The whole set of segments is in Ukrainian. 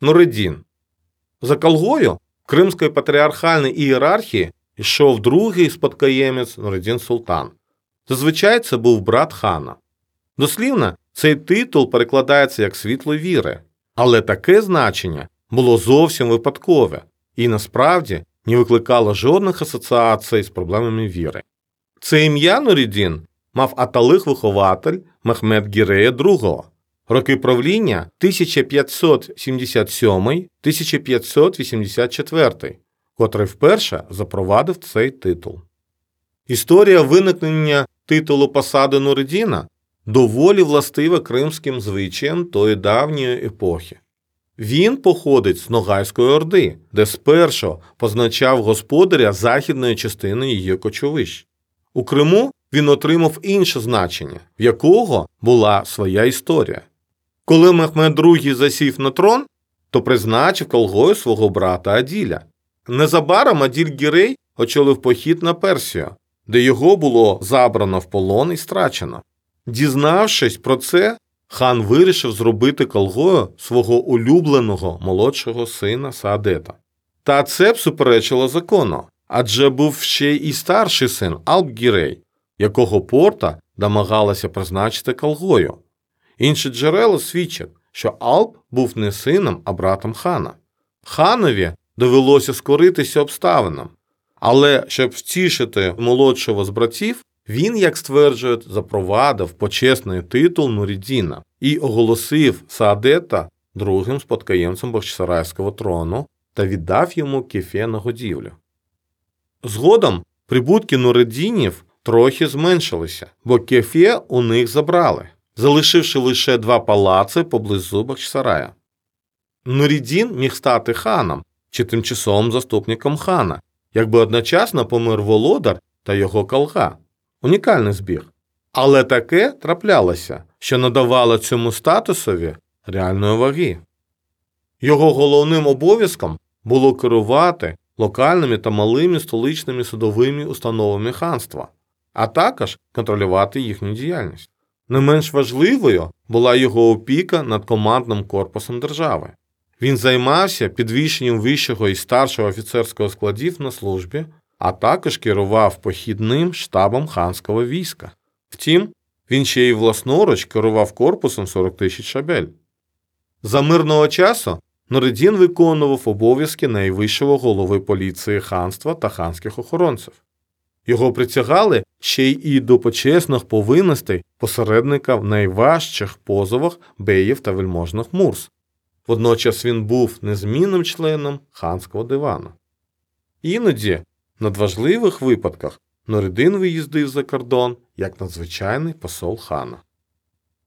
Нуридін. За Калгою Кримської патріархальної ієрархії йшов другий спадкоємець Нуридін Султан. Зазвичай це був брат хана. Дослівно, цей титул перекладається як світло віри, але таке значення було зовсім випадкове і насправді не викликало жодних асоціацій з проблемами віри. Це ім'я Нурідін мав аталих вихователь Мехмед Гірея II, роки правління 1577-1584, котрий вперше запровадив цей титул. Історія виникнення титулу посади Нуридіна доволі властива кримським звичаям тої давньої епохи. Він походить з Ногайської Орди, де спершу позначав господаря західної частини її кочовищ. У Криму він отримав інше значення, в якого була своя історія. Коли Мехмед II засів на трон, то призначив колгою свого брата Аділя. Незабаром Аділь Гірей очолив похід на Персію, де його було забрано в полон і страчено. Дізнавшись про це, хан вирішив зробити колгою свого улюбленого молодшого сина Саадета. Та це б суперечило закону, адже був ще й старший син Алп-Гірей, якого порта домагалася призначити колгою. Інші джерела свідчать, що Алп був не сином, а братом хана. Ханові довелося скоритися обставинам, але щоб втішити молодшого з братів, він, як стверджують, запровадив почесний титул Нурідіна і оголосив Саадета другим спадкоємцем Бахчисарайського трону та віддав йому кефе на годівлю. Згодом прибутки Нуридінів трохи зменшилися, бо кефе у них забрали, залишивши лише два палаци поблизу Бахчисарая. Нурідін міг стати ханом чи тимчасовим заступником хана, якби одночасно помер володар та його колга. Унікальний збіг. Але таке траплялося, що надавало цьому статусові реальної ваги. Його головним обов'язком було керувати локальними та малими столичними судовими установами ханства, а також контролювати їхню діяльність. Не менш важливою була його опіка над командним корпусом держави. Він займався підвищенням вищого і старшого офіцерського складів на службі, а також керував похідним штабом ханського війська. Втім, він ще й власноруч керував корпусом 40 тисяч шабель. За мирного часу Нуридін виконував обов'язки найвищого голови поліції ханства та ханських охоронців. Його притягали ще й і до почесних повинностей посередника в найважчих позовах беїв та вельможних мурс. Водночас він був незмінним членом ханського дивану. Іноді, в надважливих випадках, Нуридин виїздив за кордон як надзвичайний посол хана.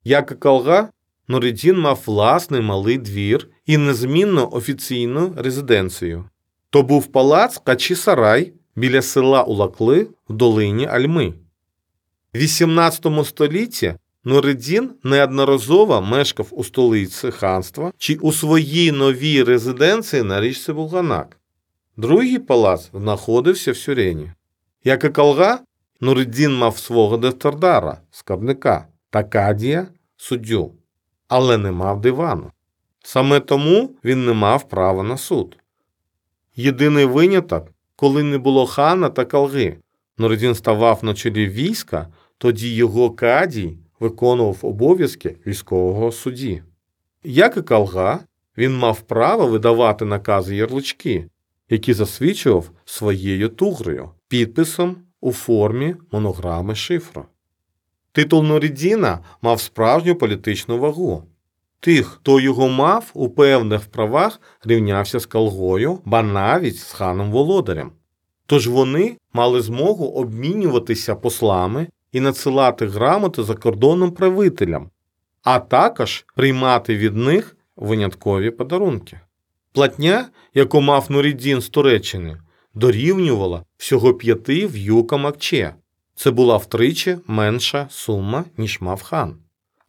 Як і Калга, Нуридін мав власний малий двір і незмінну офіційну резиденцію. То був палац Качі-Сарай біля села Улакли в долині Альми. В XVIII столітті Нуридін неодноразово мешкав у столиці ханства чи у своїй новій резиденції на річці Булганак. Другий палац знаходився в Сюрені. Як і Калга, Нуридін мав свого Дефтердара, скарбника та Кадія суддю, але не мав дивану. Саме тому він не мав права на суд. Єдиний виняток, коли не було хана та калги, Нуридін ставав на чолі війська, тоді його Кадій виконував обов'язки військового судді. Як і Калга, він мав право видавати накази ярлички, які засвідчував своєю тугрою, підписом у формі монограми шифру. Титул Нурідіна мав справжню політичну вагу. Тих, хто його мав, у певних правах рівнявся з Калгою, ба навіть з ханом володарем. Тож вони мали змогу обмінюватися послами і надсилати грамоти закордонним правителям, а також приймати від них виняткові подарунки. Платня, яку мав Нурідін з Туреччини, дорівнювала всього п'яти в'юкам акче. Це була втричі менша сума, ніж мав хан.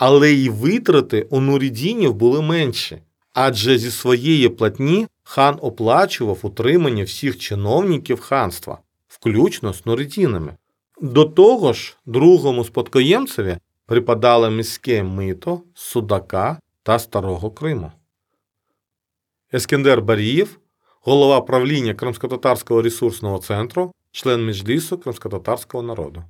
Але й витрати у Нурідінів були менші, адже зі своєї платні хан оплачував утримання всіх чиновників ханства, включно з Нурідінами. До того ж, другому спадкоємцеві припадало міське мито, судака та старого Криму. Ескендер Барієв, голова правління Кримськотатарського ресурсного центру, член Меджлісу Кримськотатарського народу.